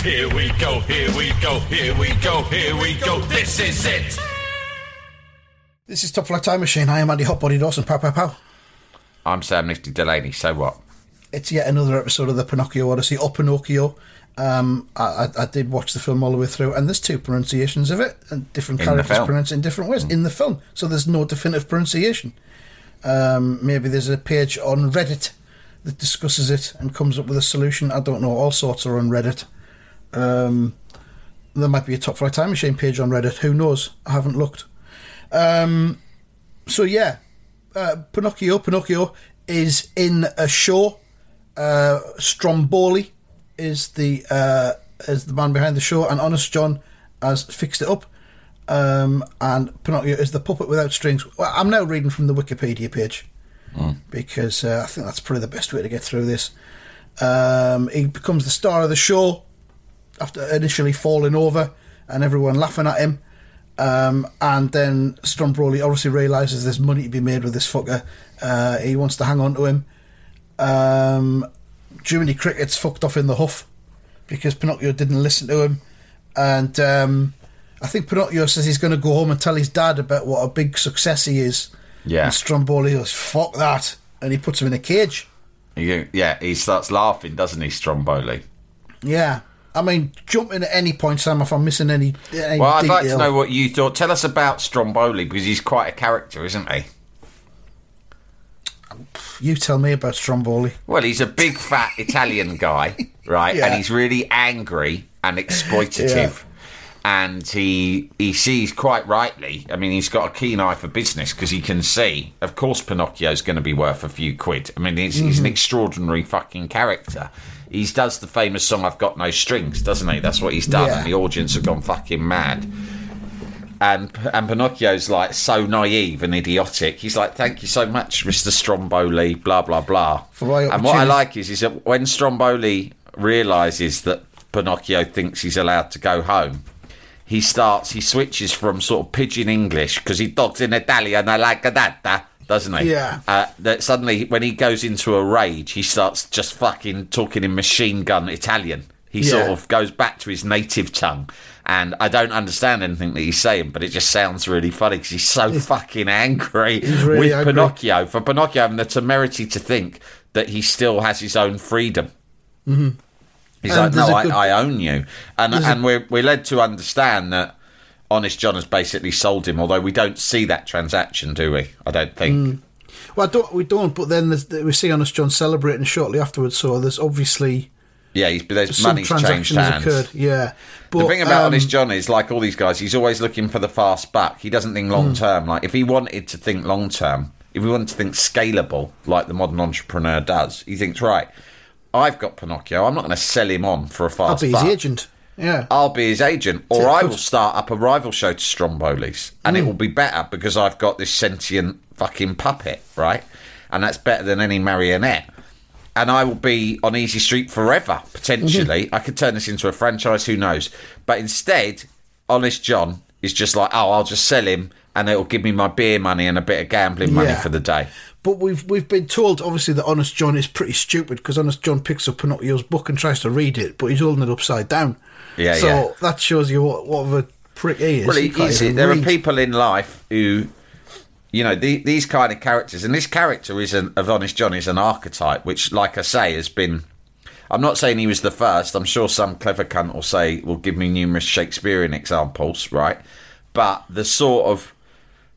Here we go, here we go, here we go, here we go. This is it. This is Top Flight Time Machine. I am Andy Hotbody Dawson. Pow, pow, pow. I'm Sam Nifty Delaney, so what? It's yet another episode of the Pinocchio Odyssey, or Pinocchio. Um, I, I, I did watch the film all the way through, and there's two pronunciations of it, and different In characters film. pronounce it in different ways in the film. So there's no definitive pronunciation. Um, maybe there's a page on Reddit that discusses it and comes up with a solution. I don't know. All sorts are on Reddit. Um, there might be a Top Flight Time Machine page on Reddit. Who knows? I haven't looked. Um, so yeah, uh, Pinocchio. Pinocchio is in a show. Uh, Stromboli is the uh, is the man behind the show, and Honest John has fixed it up. Um, and Pinocchio is the puppet without strings. Well, I'm now reading from the Wikipedia page because uh, I think that's probably the best way to get through this. Um, he becomes the star of the show after initially falling over and everyone laughing at him. Um, and then Stromboli obviously realizes there's money to be made with this fucker. Uh, he wants to hang on to him. Um, Jiminy Cricket's fucked off in the huff because Pinocchio didn't listen to him. And um, I think Pinocchio says he's going to go home and tell his dad about what a big success he is. Yeah. And Stromboli goes, fuck that. And he puts him in a cage. Yeah, he starts laughing, doesn't he, Stromboli? Yeah. I mean, jump in at any point, Sam, if I'm missing any, any Well, I'd like to know what you thought. Tell us about Stromboli because he's quite a character, isn't he? You tell me about Stromboli. Well, he's a big fat Italian guy, right? Yeah. And he's really angry and exploitative. And he he sees quite rightly. I mean, he's got a keen eye for business because he can see, of course, Pinocchio's going to be worth a few quid. I mean, he's, he's an mm-hmm. extraordinary fucking character. He does the famous song "I've Got No Strings," doesn't he? That's what he's done, Yeah. and the audience have gone fucking mad. And and Pinocchio's like so naive and idiotic. He's like, "Thank you so much, Mister Stromboli." Blah blah blah. And what I like is, is that when Stromboli realizes that Pinocchio thinks he's allowed to go home, he starts. He switches from sort of pidgin English because he talks in Italian. I like that, doesn't he? Yeah. Uh, that suddenly, when he goes into a rage, he starts just fucking talking in machine gun Italian. He sort of goes back to his native tongue. And I don't understand anything that he's saying, but it just sounds really funny because he's so fucking angry really with angry. Pinocchio. For Pinocchio having the temerity to think that he still has his own freedom. Mm-hmm. He's And like, no, I, good- I own you. And, There's a- and we're, we're led to understand that Honest John has basically sold him, although we don't see that transaction, do we? I don't think. Mm. Well, don't, we don't, but then we see Honest John celebrating shortly afterwards, so there's obviously Yeah, he's, there's some money's changed hands. occurred. Yeah. But, the thing about um, Honest John is, like all these guys, he's always looking for the fast buck. He doesn't think Hmm. long term. Like if he wanted to think long term, if he wanted to think scalable, like the modern entrepreneur does, he thinks, right, I've got Pinocchio. I'm not going to sell him on for a I'll fast be his agent. Yeah. I'll be his agent, or I will start up a rival show to Stromboli's, and Hmm. it will be better because I've got this sentient fucking puppet, right? And that's better than any marionette. And I will be on Easy Street forever, potentially. Mm-hmm. I could turn this into a franchise, who knows? But instead, Honest John is just like, oh, I'll just sell him, and it'll give me my beer money and a bit of gambling money Yeah. for the day. But we've we've been told obviously that Honest John is pretty stupid because Honest John picks up Pinocchio's book and tries to read it, but he's holding it upside down. Yeah, so yeah. that shows you what, what of a prick he is. Well, He can't is. There are people in life who, you know, the, these kind of characters, and this character is an, of Honest John is an archetype, which, like I say, has been. I'm not saying he was the first. I'm sure some clever cunt will say, will give me numerous Shakespearean examples, right? But the sort of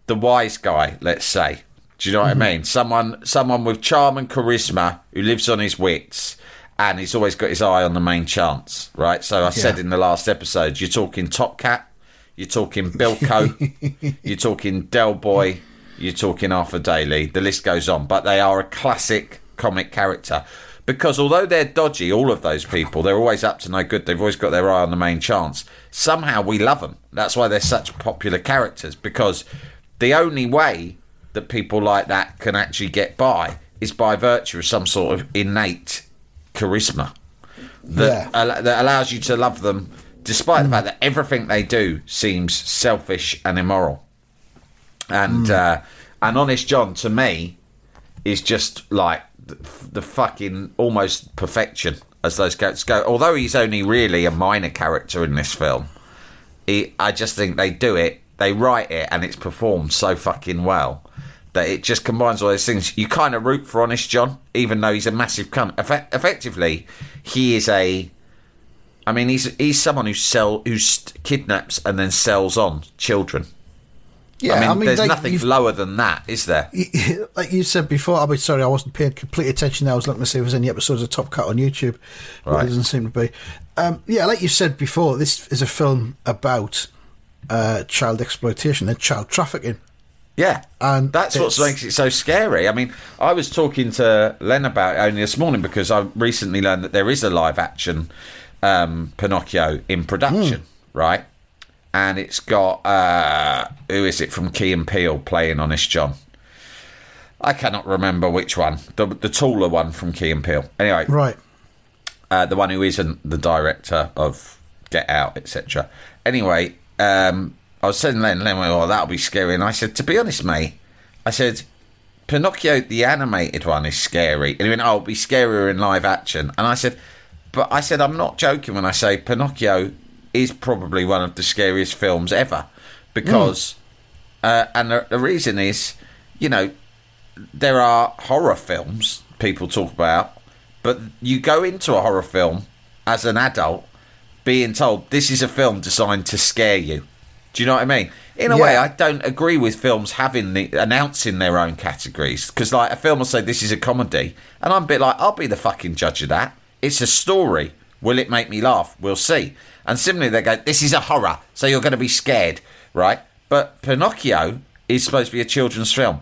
the wise guy, let's say. Do you know what I mm-hmm. mean? Someone, someone with charm and charisma who lives on his wits, and he's always got his eye on the main chance, right? So I said in the last episode, you're talking Top Cat, you're talking Bilko, you're talking Del Boy, you're talking Arthur Daley. The list goes on, but they are a classic comic character because although they're dodgy, all of those people, they're always up to no good. They've always got their eye on the main chance. Somehow we love them. That's why they're such popular characters because the only way that people like that can actually get by is by virtue of some sort of innate charisma that, Yeah. al- that allows you to love them despite the fact that everything they do seems selfish and immoral. And uh, and honest John to me is just like the, the fucking almost perfection as those characters go. Although he's only really a minor character in this film, he, I just think they do it, they write it, and it's performed so fucking well that it just combines all those things. You kind of root for Honest John, even though he's a massive cunt. Effe- effectively, he is a. I mean, he's he's someone who sell who st- kidnaps and then sells on children. Yeah, I mean, there's like, nothing lower than that, is there? like you said before, I'll be sorry, I wasn't paying complete attention. There. I was looking to see if there's any episodes of Top Cat on YouTube. But Right. there doesn't seem to be. Um, yeah, like you said before, this is a film about uh, child exploitation and child trafficking. Yeah, And that's what makes it so scary. I mean, I was talking to Len about it only this morning because I recently learned that there is a live action um, Pinocchio in production, right? And it's got uh, who is it from Key and Peele playing Honest John? I cannot remember which one, the the taller one from Key and Peele. Anyway, Right. uh, the one who isn't the director of Get Out, etc. Anyway, um, I was saying Len, Len went, "Oh, that'll be scary," and I said, "To be honest, mate, I said." Pinocchio, the animated one, is scary. And he went, "Oh, it'll be scarier in live action." And I said, "But I said I'm not joking when I say Pinocchio is probably one of the scariest films ever because, uh, and the, the reason is, you know, there are horror films people talk about, but you go into a horror film as an adult being told this is a film designed to scare you. Do you know what I mean? In a way, I don't agree with films having the announcing their own categories because, like, a film will say this is a comedy, and I'm a bit like, I'll be the fucking judge of that. It's a story. Will it make me laugh? We'll see. And similarly, they go, this is a horror, so you're going to be scared, right? But Pinocchio is supposed to be a children's film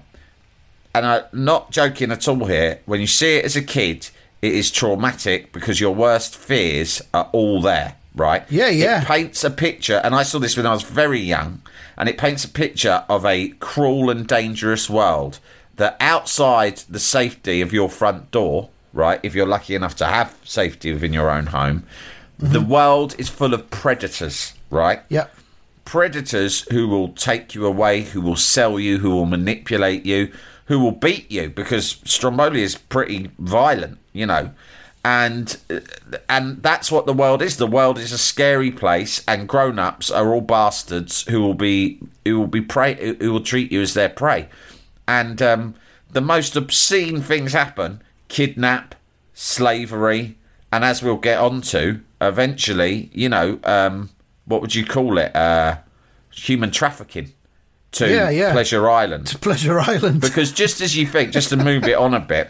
and I'm not joking at all here. When you see it as a kid, it is traumatic because your worst fears are all there, right? Yeah, yeah. It paints a picture, and I saw this when I was very young, and it paints a picture of a cruel and dangerous world that outside the safety of your front door, right? If you're lucky enough to have safety within your own home, the mm-hmm. world is full of predators, right? Yeah. predators who will take you away, who will sell you, who will manipulate you, who will beat you because Stromboli is pretty violent, you know. And and that's what the world is. The world is a scary place, and grown-ups are all bastards who will be who will be prey who- who will treat you as their prey. And um, the most obscene things happen: kidnap, slavery, and as we'll get onto eventually, you know, um, what would you call it? Uh, human trafficking to Yeah, yeah. Pleasure Island. To Pleasure Island. Because just as you think, just to move it on a bit,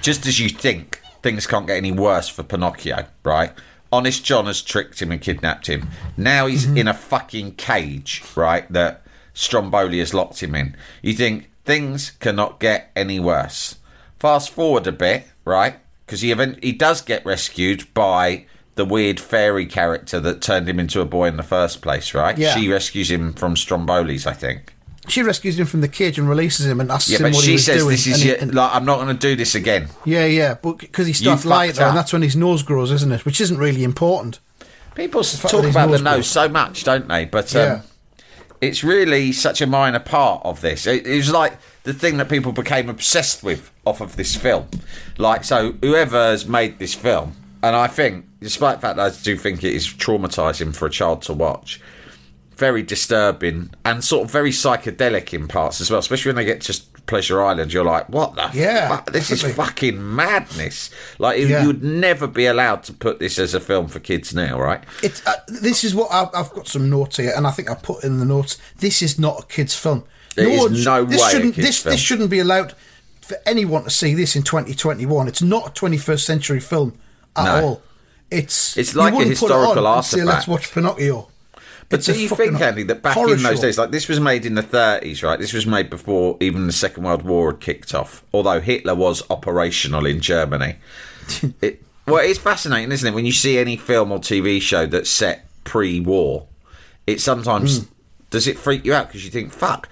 just as you think things can't get any worse for Pinocchio, right? Honest John has tricked him and kidnapped him. Now he's mm-hmm. in a fucking cage, right? That Stromboli has locked him in. You think things cannot get any worse. Fast forward a bit, right? Because he event- he does get rescued by the weird fairy character that turned him into a boy in the first place, right? Yeah. She rescues him from Stromboli's, I think. She rescues him from the cage and releases him and asks Yeah, him what he she was says doing. this is your, and- like I'm not going to do this again. yeah, yeah, but because he starts You lying fucked to her, up. and that's when his nose grows, isn't it? Which isn't really important. People talk about the nose nose grows. so much, don't they? But um, Yeah. it's really such a minor part of this. It, it was like the thing that people became obsessed with off of this film. Like, so whoever has made this film, and I think, despite the fact that I do think it is traumatizing for a child to watch, very disturbing and sort of very psychedelic in parts as well, especially when they get just Pleasure Island, you're like, what the Yeah, fuck? This is fucking madness. Like, Yeah. you would never be allowed to put this as a film for kids now, right? It's uh, this is what I've, I've got some notes here, and I think I put in the notes. This is not a kids' film. One sh- no this way Shouldn't, this film. this shouldn't be allowed for anyone to see this in 2021. It's not a 21st century film at No. all. It's It's like a put it historical on say, Let's watch Pinocchio. But It's do you think, Andy, that back in those days, like this was made in the 30s, right? This was made before even the Second World War had kicked off, although Hitler was operational in Germany. it, well, it's fascinating, isn't it? When you see any film or TV show that's set pre war, it sometimes Hmm. does it freak you out because you think, fuck,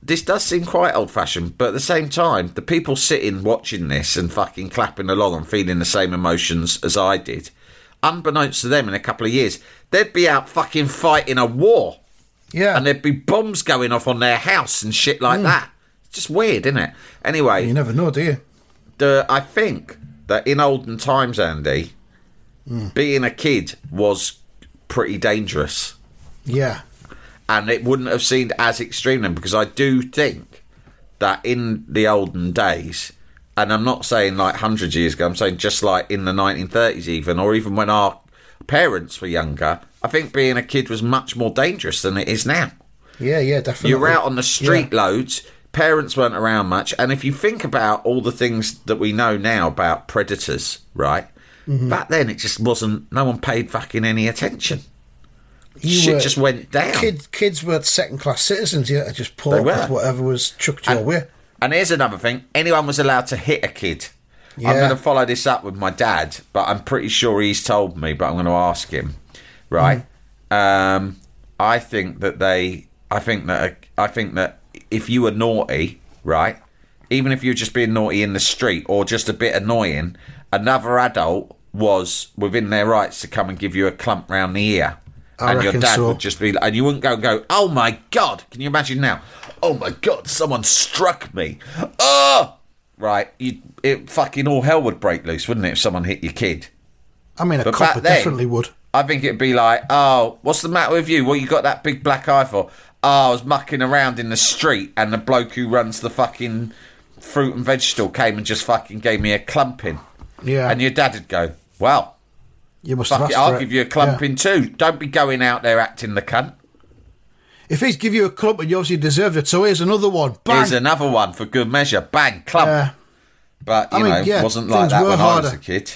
this does seem quite old fashioned, but at the same time, the people sitting watching this and fucking clapping along and feeling the same emotions as I did, unbeknownst to them in a couple of years, they'd be out fucking fighting a war Yeah, and there'd be bombs going off on their house and shit like that. It's just weird, isn't it? Anyway, you never know, do you? the, I think that in olden times, Andy, Hmm. being a kid was pretty dangerous Yeah, and it wouldn't have seemed as extreme then because I do think that in the olden days, and I'm not saying like hundreds of years ago, I'm saying just like in the 1930s, even, or even when our parents were younger, I think being a kid was much more dangerous than it is now. yeah, yeah, definitely. You're out on the street Yeah. loads. Parents weren't around much, and if you think about all the things that we know now about predators, right? Mm-hmm. Back then, it just wasn't. No one paid fucking any attention. You Shit were- just went down. Kid, kids were second class citizens. Yeah, just pull They up with whatever was chucked your way. And here's another thing: anyone was allowed to hit a kid. I'm going to follow this up with my dad, but I'm pretty sure he's told me. But I'm going to ask him. Right? Mm. Um, I think that they. I think that. I think that if you were naughty, right, even if you were just being naughty in the street or just a bit annoying, another adult was within their rights to come and give you a clump round the ear. I and your dad so. would just be, and you wouldn't go and go, oh my god! Can you imagine now? Oh my god! Someone struck me. Oh, right. You, it fucking all hell would break loose, wouldn't it? If someone hit your kid. I mean, a But copper then, definitely would. I think it'd be like, oh, what's the matter with you? What you got that big black eye for? Oh, I was mucking around in the street, and the bloke who runs the fucking fruit and vegetable came and just fucking gave me a clumping. Yeah. And your dad'd go, well, You must fuck have it, I'll for give you a Yeah. clumping too. Don't be going out there acting the cunt. If he's give you a clump and you obviously deserved it, so here's another one. Bang. Here's another one for good measure. Bang, clump. Yeah. But you I mean, know, yeah, wasn't like that when I was harder. a kid.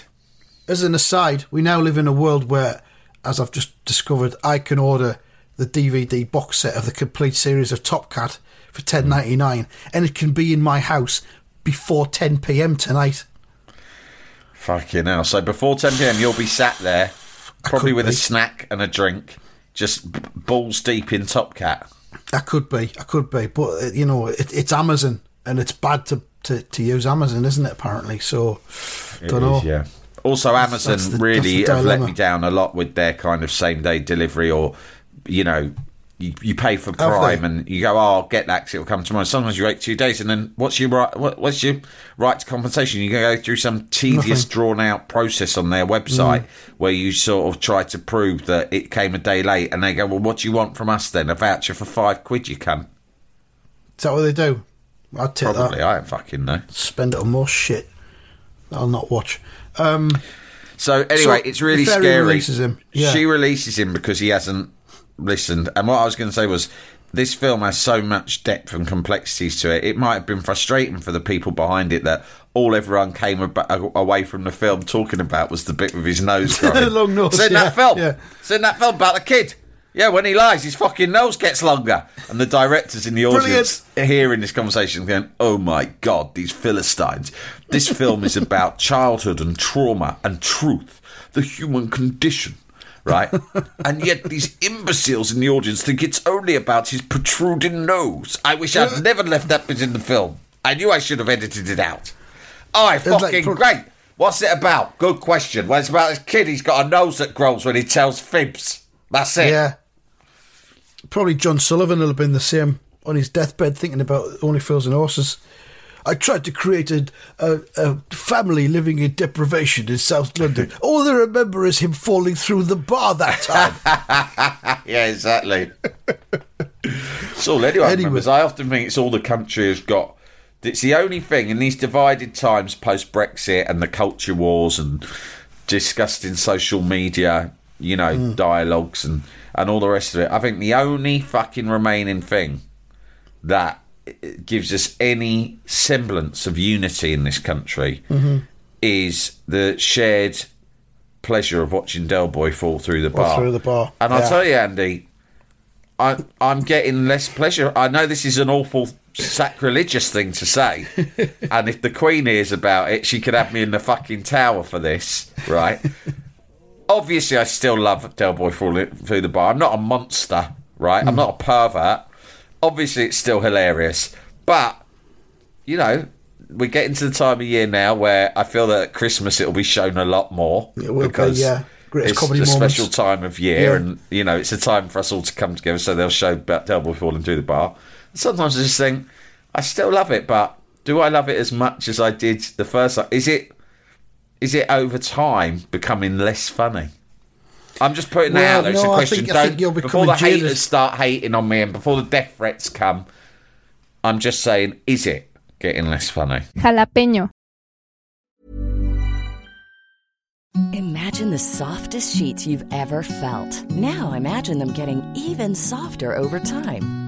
As an aside, we now live in a world where, as I've just discovered, I can order the DVD box set of the complete series of Top Cat for ten hmm. ninety nine, and it can be in my house before ten p.m. tonight. Fucking hell. So before 10 pm, you'll be sat there, probably with a snack and a drink, just balls deep in Top Cat. I could be, I could be, but uh, you know, it, it's Amazon, and it's bad to, to, to use Amazon, isn't it? Apparently, so don't know. yeah. Also, Amazon that's the- really that's the have let me down a lot with their kind of same day delivery, or you know, you, you pay for? Prime and you go, oh, I'll get that it'll come tomorrow. Sometimes you wait two days, and then what's your right? What, what's your right to compensation? You go through some tedious, Mm. drawn out process on their website where you sort of try to prove that it came a day late, and they go, well, what do you want from us then? A voucher for five quid? You can Is that what they do? I'd take probably. that. I don't fucking know. Spend it on more shit. I'll not watch. Um, So anyway, So, it's really scary. releases him, yeah. She releases him because he hasn't listened. And what I was going to say was, this film has so much depth and complexities to it. It might have been frustrating for the people behind it that all everyone came ab- away from the film talking about was the bit with his nose growing. Long nose, It's in yeah, that film. yeah. It's in that film about the kid. Yeah, when he lies, his fucking nose gets longer. And the directors in the audience are hearing this conversation going, oh my God, these Philistines. This film is about childhood and trauma and truth, the human condition, right? and yet these imbeciles in the audience think it's only about his protruding nose. I wish I'd never left that bit in the film. I knew I should have edited it out. Oh, like fucking pro- great. What's it about? Good question. Well, it's about this kid. He's got a nose that grows when he tells fibs. That's it. yeah. Probably John Sullivan will have been the same on his deathbed thinking about Only Fools and Horses. I tried to create a, a, a family living in deprivation in South London. All I remember is him falling through the bar that time. Yeah, exactly. it's all anyone Anyway. remembers. I often think it's all the country has got It's the only thing in these divided times post Brexit and the culture wars and disgusting social media, you know, Mm. dialogues and, and all the rest of it. I think the only fucking remaining thing that gives us any semblance of unity in this country Mm-hmm. is the shared pleasure of watching Del Boy fall through the bar. through the bar, And I'll tell you, Andy, I, I'm getting less pleasure. I know this is an awful sacrilegious thing to say, and if the Queen hears about it, she could have me in the fucking tower for this, right? Obviously, I still love Del Boy falling through the bar. I'm not a monster, right? I'm not a pervert. Obviously, it's still hilarious, but you know, we're getting to the time of year now where I feel that at Christmas it'll be shown a lot more It will be, because yeah. Greatest it's comedy a moments. special time of year, Yeah. and you know, it's a time for us all to come together. So they'll show Boy falling through the bar. Sometimes I just think I still love it, but do I love it as much as I did the first time? Is it is it over time becoming less funny? I'm just putting that Well, out there. It's no, a I question. I think Don't you're before the becoming jaded. haters start hating on me and before the death threats come. I'm just saying, is it getting less funny? Jalapeño. Imagine the softest sheets you've ever felt. Now imagine them getting even softer over time.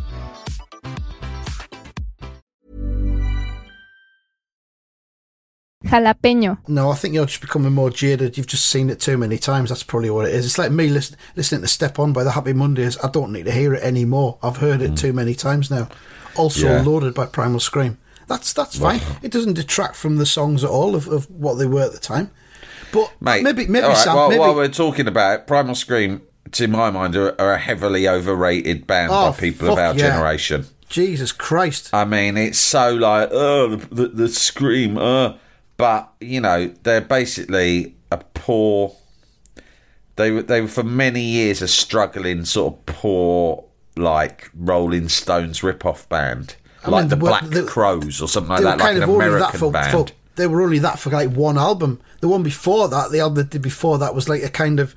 Jalapeño. No, I think you're just becoming more jaded. You've just seen it too many times. That's probably what it is. It's like me listen, listening to Step On by the Happy Mondays. I don't need to hear it anymore. I've heard it too many times now. Also Yeah. loaded by Primal Scream. That's that's fine. It doesn't detract from the songs at all of, of what they were at the time. But Mate, maybe maybe all right, Sam, while, maybe, while we're talking about it, Primal Scream, to my mind, are, are a heavily overrated band Oh, by people of our yeah. generation. Jesus Christ. I mean, it's so like, oh, the, the, the scream, uh. But, you know, they're basically a poor. They were, they were for many years a struggling, sort of poor, like, Rolling Stones rip-off band. I like mean, the Black they- Crowes or something like that, like an of only that American for, band. for they were only that for like one album. The one before that, the album did before that was like a kind of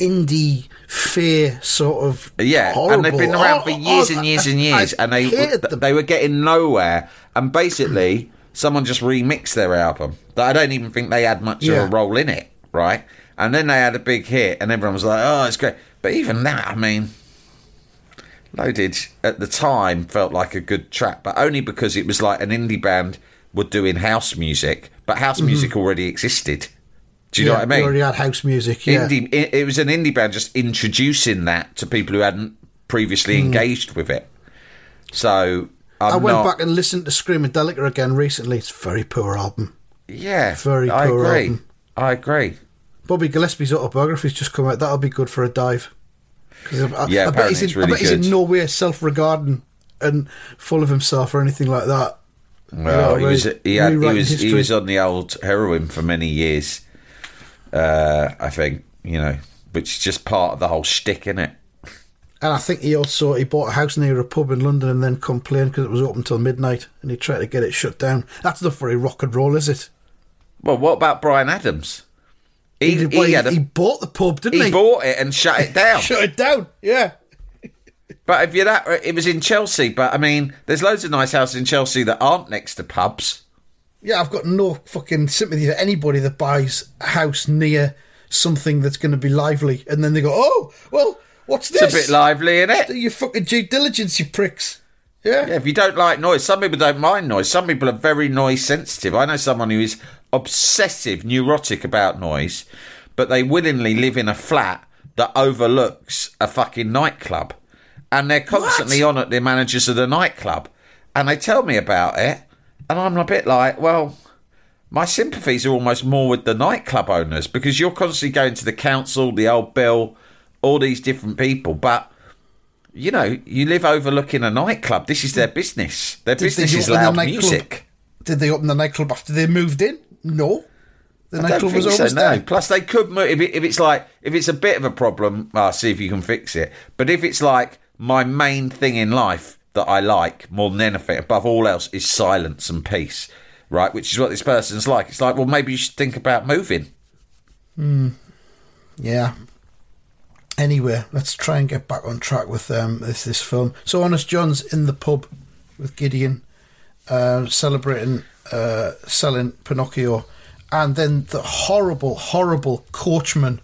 indie fair sort of Yeah, horrible. and they've been around for Oh, years oh, and years and years, I and they they were getting nowhere. And basically, someone just remixed their album that I don't even think they had much Yeah. of a role in it, right? And then they had a big hit, and everyone was like, "Oh, it's great." But even that, I mean, Loaded at the time felt like a good track, but only because it was like an indie band were doing house music, but house music already existed. Do you know Mm-hmm. What I mean? already had house music. Yeah, indie it, it was an indie band just introducing that to people who hadn't previously engaged with it so I'm. I went not, back and listened to Screamadelica again recently. It's a very poor album. yeah very i poor agree album. i agree Bobby Gillespie's autobiography's just come out. That'll be good for a dive. I, Yeah, I, bet he's in, really I bet he's in no way self-regarding and full of himself or anything like that. well You know, he was he, had, he was he was on the old heroin for many years uh i think you know which is just part of the whole shtick in it And I think he also he bought a house near a pub in London and then complained because it was open till midnight and he tried to get it shut down. That's not very rock and roll, is it? well what about bryan adams he, he, well, had a, he bought the pub, didn't he? he bought it and shut it down Shut it down. Yeah. But if you're that, it was in Chelsea. But I mean, there's loads of nice houses in Chelsea that aren't next to pubs. Yeah, I've got no fucking sympathy for anybody that buys a house near something that's going to be lively and then they go, oh, well, what's this? It's a bit lively, in it? Do your fucking due diligence, you pricks. Yeah. Yeah, if you don't like noise, some people don't mind noise. Some people are very noise sensitive. I know someone who is obsessive, neurotic about noise, but they willingly live in a flat that overlooks a fucking nightclub. And they're constantly on at the managers of the nightclub. And they tell me about it. And I'm a bit like, well, my sympathies are almost more with the nightclub owners because you're constantly going to the council, the old bill, all these different people. But, you know, you live overlooking a nightclub. This is their mm. business. Their Did business is loud music. Did they open the nightclub after they moved in? No. The nightclub was so, always no. there. Plus, they could move if, it, if it's like if it's a bit of a problem. I'll see if you can fix it. But if it's like my main thing in life that I like more than anything, above all else, is silence and peace, right? Which is what this person's like. It's like, well, maybe you should think about moving. Hmm. Yeah. Anyway, let's try and get back on track with um, this this film. So, Honest John's in the pub with Gideon, uh, celebrating uh, selling Pinocchio, and then the horrible, horrible coachman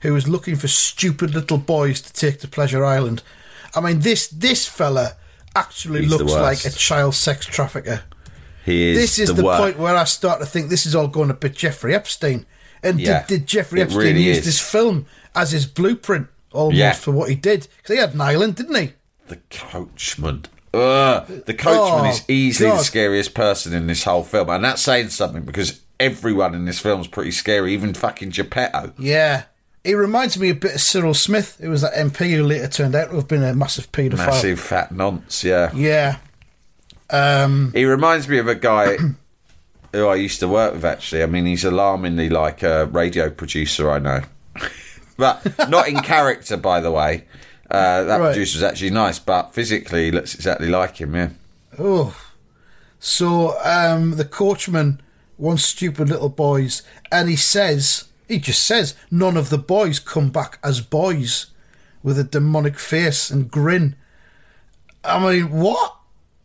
who is looking for stupid little boys to take to Pleasure Island. I mean, this this fella actually He's looks like a child sex trafficker. He is This is the, the, point where I start to think this is all going to bit Jeffrey Epstein. And Yeah, did, did Jeffrey Epstein really use is. this film as his blueprint almost Yeah. for what he did? Because he had an island, didn't he? The coachman. Ugh. The coachman Oh, is easily the scariest person in this whole film, and that's saying something because everyone in this film is pretty scary, even fucking Geppetto. Yeah. He reminds me a bit of Cyril Smith, who was that MP who later turned out to have been a massive paedophile. Massive fat nonce, yeah. Yeah. Um, He reminds me of a guy who I used to work with. Actually, I mean, he's alarmingly like a radio producer I know, but not in character, by the way. Uh, that Right. producer's actually nice, but physically he looks exactly like him. Yeah, Oh. So um, the coachman wants stupid little boys, and he says, he just says, none of the boys come back as boys with a demonic face and grin. I mean, what?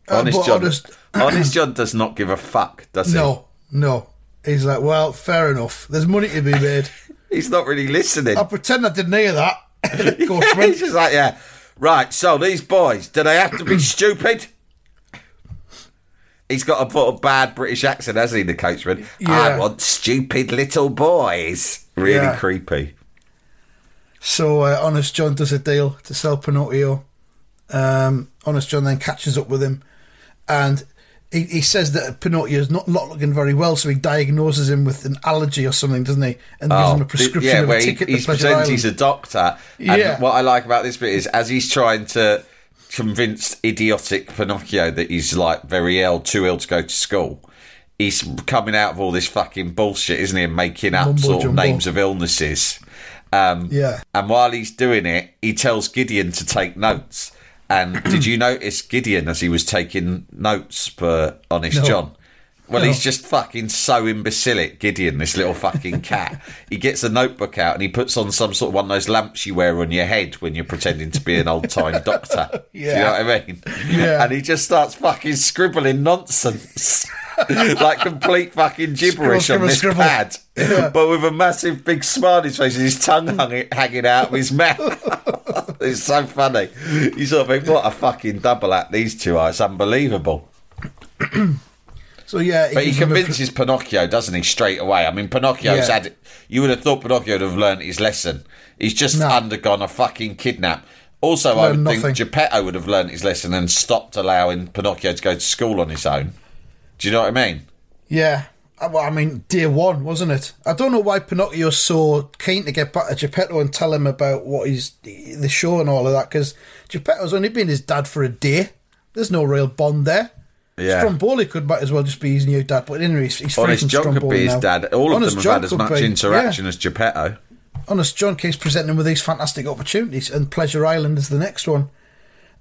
Uh, honest but John. honest- honest John does not give a fuck, does he? no, no. He's like, well, fair enough. There's money to be made. He's not really listening. I'll pretend I didn't hear that. coachman. he's just like, yeah, right. So these boys, do they have to be stupid? He's got a put a bad British accent, hasn't he, the coachman? I want stupid little boys. Really Yeah. creepy. So uh, Honest John does a deal to sell Pinocchio. Um, Honest John then catches up with him, and he, he says that Pinocchio's not not looking very well, so he diagnoses him with an allergy or something, doesn't he? And gives him a prescription Oh, yeah, of where a ticket he to Pleasure Island. he's a doctor. And Yeah. what I like about this bit is as he's trying to convince idiotic Pinocchio that he's like very ill, too ill to go to school. He's coming out of all this fucking bullshit, isn't he? And making up Mumbo sort of names of illnesses. Um, Yeah. And while he's doing it, he tells Gideon to take notes. And did you notice Gideon as he was taking notes for Honest No. John? Well, No. he's just fucking so imbecilic, Gideon, this little fucking cat. he gets a notebook out and he puts on some sort of one of those lamps you wear on your head when you're pretending to be an old time doctor. Do you know Yeah. what I mean? Yeah. And he just starts fucking scribbling nonsense. like complete fucking gibberish Scribble, on this scribble, pad, but with a massive big smile on his face and his tongue hung, hanging out of his mouth. it's so funny. You sort of think, what a fucking double act these two are. It's unbelievable. So yeah, But he gives him a convinces Pinocchio, doesn't he, straight away? I mean, Pinocchio's Yeah. had. You would have thought Pinocchio would have learnt his lesson. He's just No. undergone a fucking kidnap. Also, I would Learned think. Geppetto would have learnt his lesson and stopped allowing Pinocchio to go to school on his own. Do you know what I mean? Yeah. Uh, Well, I mean, day one, wasn't it? I don't know why Pinocchio's so keen to get back to Geppetto and tell him about what he's the show and all of that, because Geppetto's only been his dad for a day. There's no real bond there. Yeah. Stromboli could might as well just be his new dad, but anyway, he's, he's Honest John could be his now. dad. All of Honest them John have had as much be, interaction yeah. as Geppetto. Honest John keeps presenting him with these fantastic opportunities, and Pleasure Island is the next one.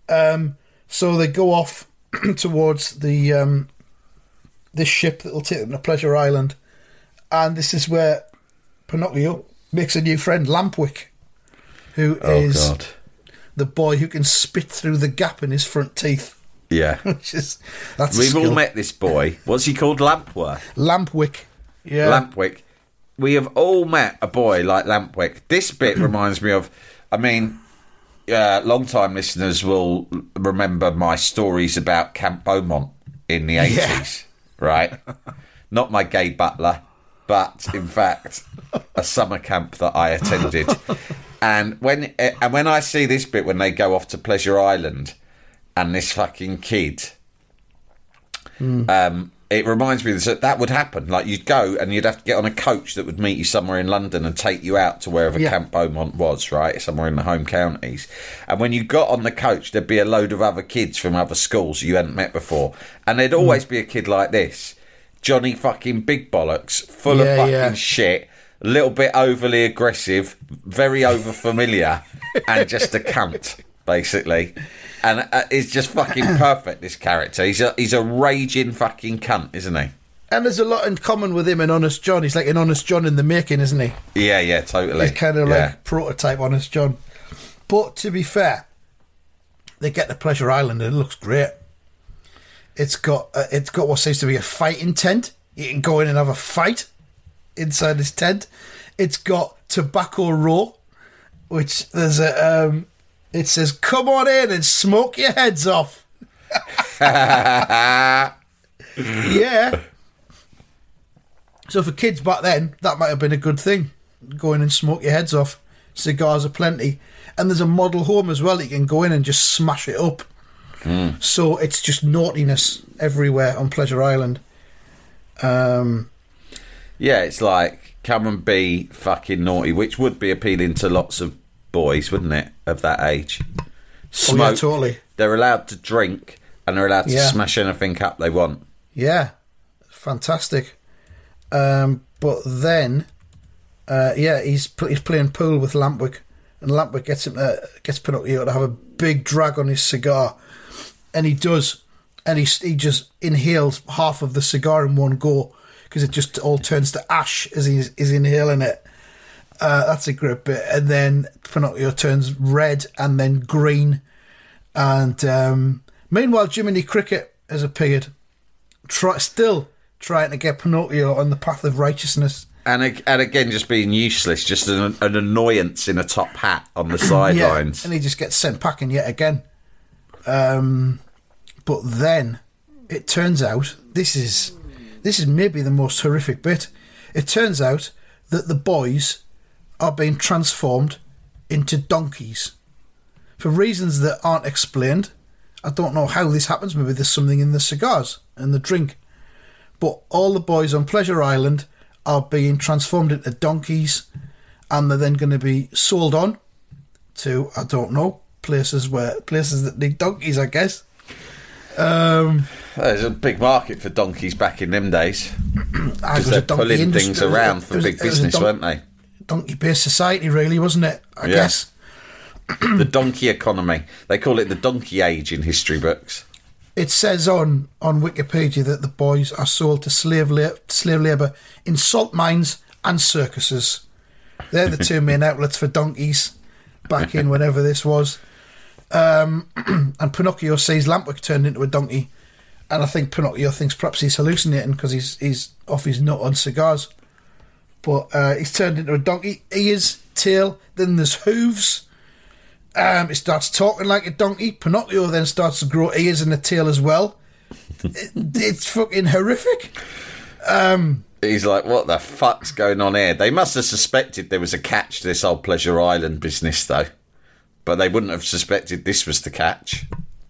Um, so they go off towards the um, this ship that will take them to Pleasure Island, and this is where Pinocchio makes a new friend, Lampwick, who is Oh, God. the boy who can spit through the gap in his front teeth. Yeah. Which is that's We've all met this boy. What's he called? Lampworth. Lampwick. Yeah, Lampwick. We have all met a boy like Lampwick. This bit reminds me of, I mean, uh, long time listeners will remember my stories about Camp Beaumont in the 80s, right? not my gay butler, but in fact, a summer camp that I attended. And when and when I see this bit when they go off to Pleasure Island, and this fucking kid, um, it reminds me that that would happen. Like you'd go and you'd have to get on a coach that would meet you somewhere in London and take you out to wherever Yeah. Camp Beaumont was, right, somewhere in the home counties. And when you got on the coach, there'd be a load of other kids from other schools you hadn't met before, and there'd hmm. always be a kid like this, Johnny fucking Big Bollocks, full of fucking yeah. shit. A little bit overly aggressive, very over familiar, and just a cunt, basically. And uh, it's just fucking perfect. This character, he's a he's a raging fucking cunt, isn't he? And there's a lot in common with him and Honest John. He's like an Honest John in the making, isn't he? Yeah, yeah, totally. He's kind of yeah. like prototype Honest John. But to be fair, they get to Pleasure Island and it looks great. It's got uh, it's got what seems to be a fighting tent. You can go in and have a fight inside this tent. It's got Tobacco Row, which there's a um, it says come on in and smoke your heads off. yeah. So for kids back then, that might have been a good thing. Go in and smoke your heads off. Cigars are plenty. And there's a model home as well. You can go in and just smash it up. So it's just naughtiness everywhere on Pleasure Island. Um, Yeah, it's like come and be fucking naughty, which would be appealing to lots of boys, wouldn't it, of that age? oh yeah, totally. They're allowed to drink and they're allowed to Yeah. smash anything up they want. Yeah, fantastic. Um, but then, uh, yeah, he's he's playing pool with Lampwick, and Lampwick gets him uh, gets Pinocchio to have a big drag on his cigar, and he does, and he he just inhales half of the cigar in one go because it just all turns to ash as he's, he's inhaling it. Uh, that's a great bit, and then Pinocchio turns red and then green, and um, meanwhile Jiminy Cricket has appeared try, still trying to get Pinocchio on the path of righteousness. And, and again, just being useless, just an, an annoyance in a top hat on the sidelines. and he just gets sent packing yet again. Um, but then it turns out this is this is maybe the most horrific bit. It turns out that the boys are being transformed into donkeys for reasons that aren't explained. I don't know how this happens. Maybe there's something in the cigars and the drink. But all the boys on Pleasure Island are being transformed into donkeys and they're then going to be sold on to I don't know places where places that need donkeys, I guess. Um, There's a big market for donkeys back in them days because they're a donkey pulling industry- things around for was- big it was a business, don- weren't they? Donkey-based society, really, wasn't it? I Yeah. guess. the donkey economy. They call it the donkey age in history books. It says on on Wikipedia that the boys are sold to slave la- slave labour in salt mines and circuses. They're the two main outlets for donkeys back in whenever this was. Um, and Pinocchio sees Lampwick turned into a donkey, and I think Pinocchio thinks perhaps he's hallucinating because he's he's off his nut on cigars. But uh, he's turned into a donkey. Ears, tail, then there's hooves. Um, it starts talking like a donkey. Pinocchio then starts to grow ears and a tail as well. It- it's fucking horrific. Um, He's like, what the fuck's going on here? They must have suspected there was a catch to this old Pleasure Island business, though. But they wouldn't have suspected this was the catch.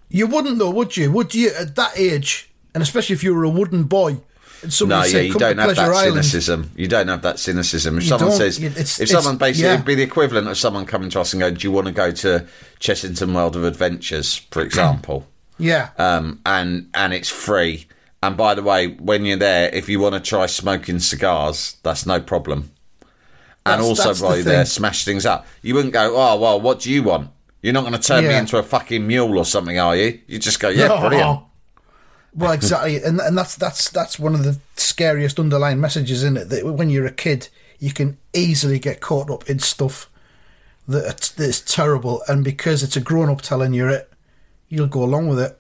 You wouldn't though, would you? Would you at that age, and especially if you were a wooden boy, No, yeah, you don't have that Island." cynicism. You don't have that cynicism. If You someone says, it's- if it's- someone basically, yeah. it'd be the equivalent of someone coming to us and going, "Do you want to go to Chessington World of Adventures, for example?" Yeah, um, and and it's free. And by the way, when you're there, if you want to try smoking cigars, that's no problem. And That's- also, that's the while you're there, smash things up. You wouldn't go, oh well, what do you want? You're not going to turn me into a fucking mule or something, are you? You just go, yeah, brilliant. Well, exactly, and and that's that's that's one of the scariest underlying messages in it. That when you're a kid, you can easily get caught up in stuff that that's terrible, and because it's a grown up telling you it, you'll go along with it.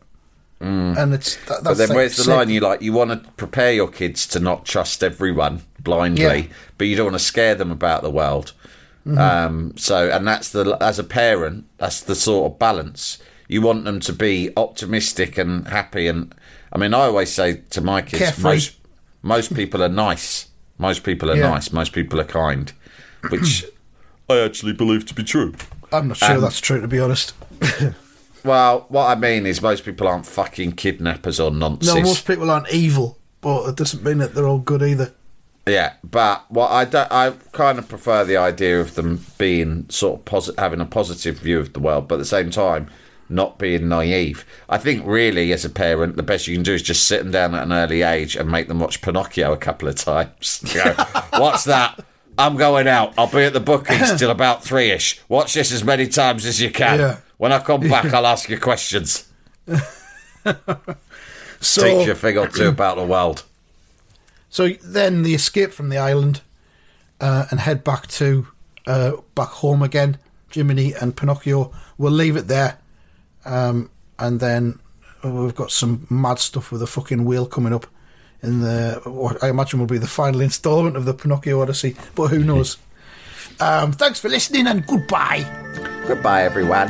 And it's that, that's Mm. But then like where's the sick. line? You like you want to prepare your kids to not trust everyone blindly, Yeah. but you don't want to scare them about the world. Mm-hmm. Um, so, and that's the as a parent, that's the sort of balance you want them to be optimistic and happy. And I mean, I always say to my kids, Carefree. most Most people are nice. Most people are Yeah. nice. Most people are kind, which I actually believe to be true. I'm not sure Um, that's true, to be honest. Well, what I mean is most people aren't fucking kidnappers or nonsense. No, most people aren't evil, but it doesn't mean that they're all good either. Yeah, but what I don't, I kind of prefer the idea of them being sort of posi- having a positive view of the world, but at the same time, not being naive. I think really, as a parent, the best you can do is just sit them down at an early age and make them watch Pinocchio a couple of times. You know, What's that? I'm going out. I'll be at the bookings till about three ish. Watch this as many times as you can. Yeah. When I come back, I'll ask you questions. So, Teach you a thing or two about the world. so then they escape from the island uh, and head back to uh, back home again. Jiminy and Pinocchio. We'll leave it there, um, and then we've got some mad stuff with a fucking wheel coming up in the what I imagine will be the final instalment of the Pinocchio Odyssey. But who knows? um, thanks for listening and goodbye. Goodbye, everyone.